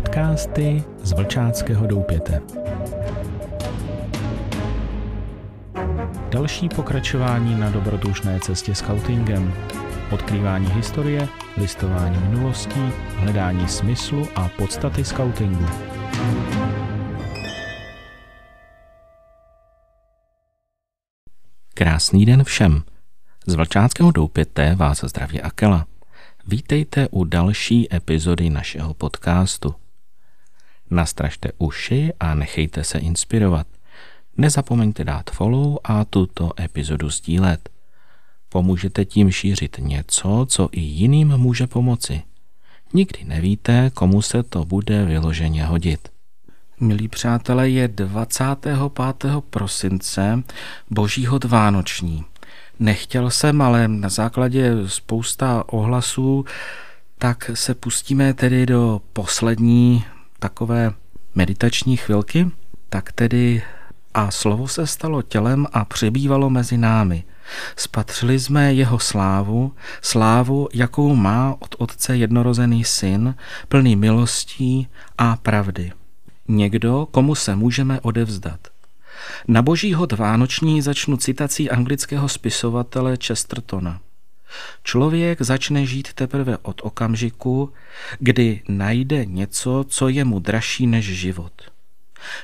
Podcasty z Vlčáckého doupěte. Další pokračování na dobrodružné cestě scoutingem. Odkrývání historie, listování minulostí, hledání smyslu a podstaty scoutingu. Krásný den všem. Z Vlčáckého doupěte vás zdraví Akela. Vítejte u další epizody našeho podcastu. Nastražte uši a nechejte se inspirovat. Nezapomeňte dát follow a tuto epizodu sdílet. Pomůžete tím šířit něco, co i jiným může pomoci. Nikdy nevíte, komu se to bude vyloženě hodit. Milí přátelé, je 25. prosince Božího Vánoční. Nechtěl jsem, ale na základě spousta ohlasů, tak se pustíme tedy do poslední takové meditační chvilky. Tak tedy a slovo se stalo tělem a přebývalo mezi námi. Spatřili jsme jeho slávu, slávu, jakou má od Otce jednorozený syn, plný milostí a pravdy. Někdo, komu se můžeme odevzdat. Na boží hod Vánoční začnu citací anglického spisovatele Chestertona. Člověk začne žít teprve od okamžiku, kdy najde něco, co je mu dražší než život.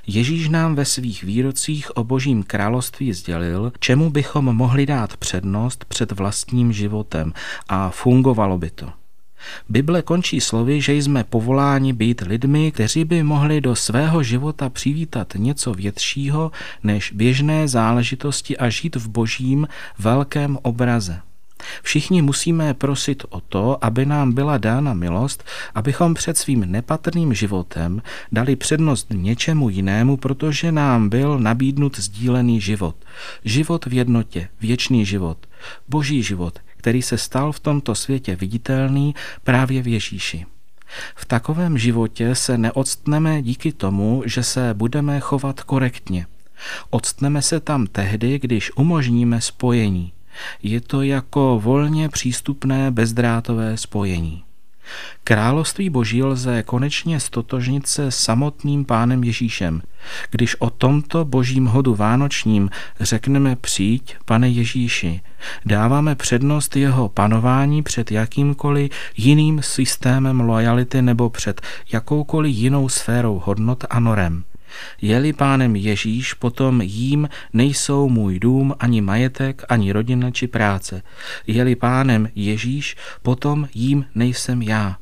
Ježíš nám ve svých výrocích o božím království sdělil, čemu bychom mohli dát přednost před vlastním životem a fungovalo by to. Bible končí slovy, že jsme povoláni být lidmi, kteří by mohli do svého života přivítat něco většího než běžné záležitosti a žít v božím velkém obraze. Všichni musíme prosit o to, aby nám byla dána milost, abychom před svým nepatrným životem dali přednost něčemu jinému, protože nám byl nabídnut sdílený život. Život v jednotě, věčný život, boží život, který se stal v tomto světě viditelný právě v Ježíši. V takovém životě se neodstneme díky tomu, že se budeme chovat korektně. Odstneme se tam tehdy, když umožníme spojení. Je to jako volně přístupné bezdrátové spojení. Království boží lze konečně stotožnit se samotným pánem Ježíšem. Když o tomto božím hodu vánočním řekneme přijď, pane Ježíši, dáváme přednost jeho panování před jakýmkoliv jiným systémem lojality nebo před jakoukoliv jinou sférou hodnot a norem. Je-li pánem Ježíš, potom jím nejsou můj dům, ani majetek, ani rodina či práce. Je-li pánem Ježíš, potom jím nejsem já.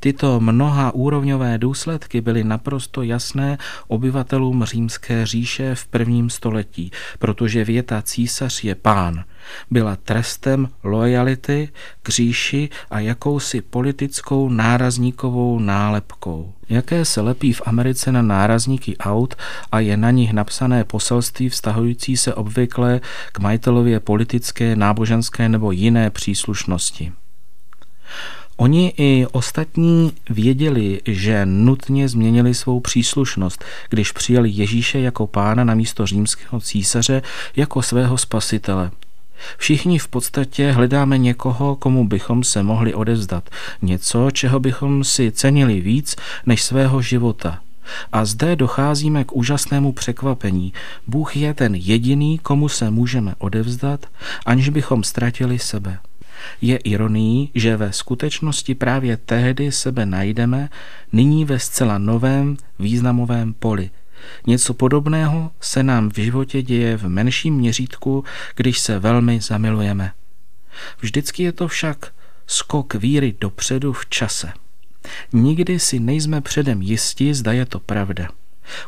Tyto mnoha úrovňové důsledky byly naprosto jasné obyvatelům římské říše v prvním století, protože věta císař je pán byla trestem lojality k říši a jakousi politickou nárazníkovou nálepkou. Jaké se lepí v Americe na nárazníky aut a je na nich napsané poselství vztahující se obvykle k majitelově politické, náboženské nebo jiné příslušnosti. Oni i ostatní věděli, že nutně změnili svou příslušnost, když přijali Ježíše jako pána na místo římského císaře jako svého spasitele. Všichni v podstatě hledáme někoho, komu bychom se mohli odevzdat, něco, čeho bychom si cenili víc než svého života. A zde docházíme k úžasnému překvapení. Bůh je ten jediný, komu se můžeme odevzdat, aniž bychom ztratili sebe. Je ironií, že ve skutečnosti právě tehdy sebe najdeme nyní ve zcela novém významovém poli. Něco podobného se nám v životě děje v menším měřítku, když se velmi zamilujeme. Vždycky je to však skok víry dopředu v čase. Nikdy si nejsme předem jistí, zda je to pravda.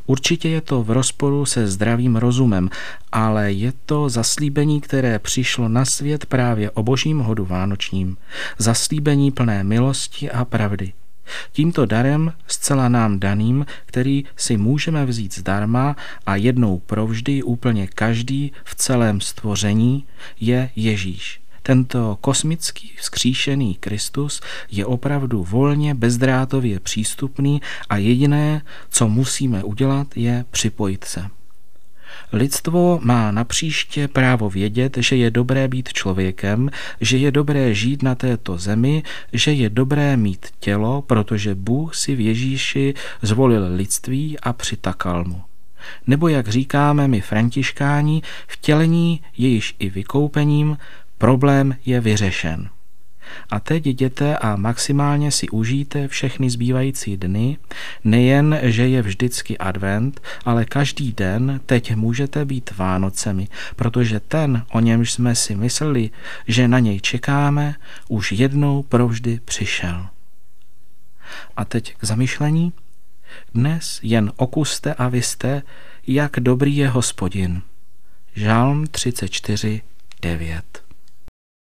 Určitě je to v rozporu se zdravým rozumem, ale je to zaslíbení, které přišlo na svět právě o božím hodu vánočním. Zaslíbení plné milosti a pravdy. Tímto darem, zcela nám daným, který si můžeme vzít zdarma a jednou provždy úplně každý v celém stvoření, je Ježíš. Tento kosmický vzkříšený Kristus je opravdu volně bezdrátově přístupný a jediné, co musíme udělat, je připojit se. Lidstvo má na příště právo vědět, že je dobré být člověkem, že je dobré žít na této zemi, že je dobré mít tělo, protože Bůh si v Ježíši zvolil lidství a přitakal mu. Nebo jak říkáme my františkáni, vtělení je již i vykoupením, problém je vyřešen. A teď jděte a maximálně si užijte všechny zbývající dny, nejen, že je vždycky advent, ale každý den teď můžete být Vánocemi, protože ten, o němž jsme si mysleli, že na něj čekáme, už jednou provždy přišel. A teď k zamyšlení. Dnes jen okuste a vyste, jak dobrý je hospodin. Žálm 34, 9.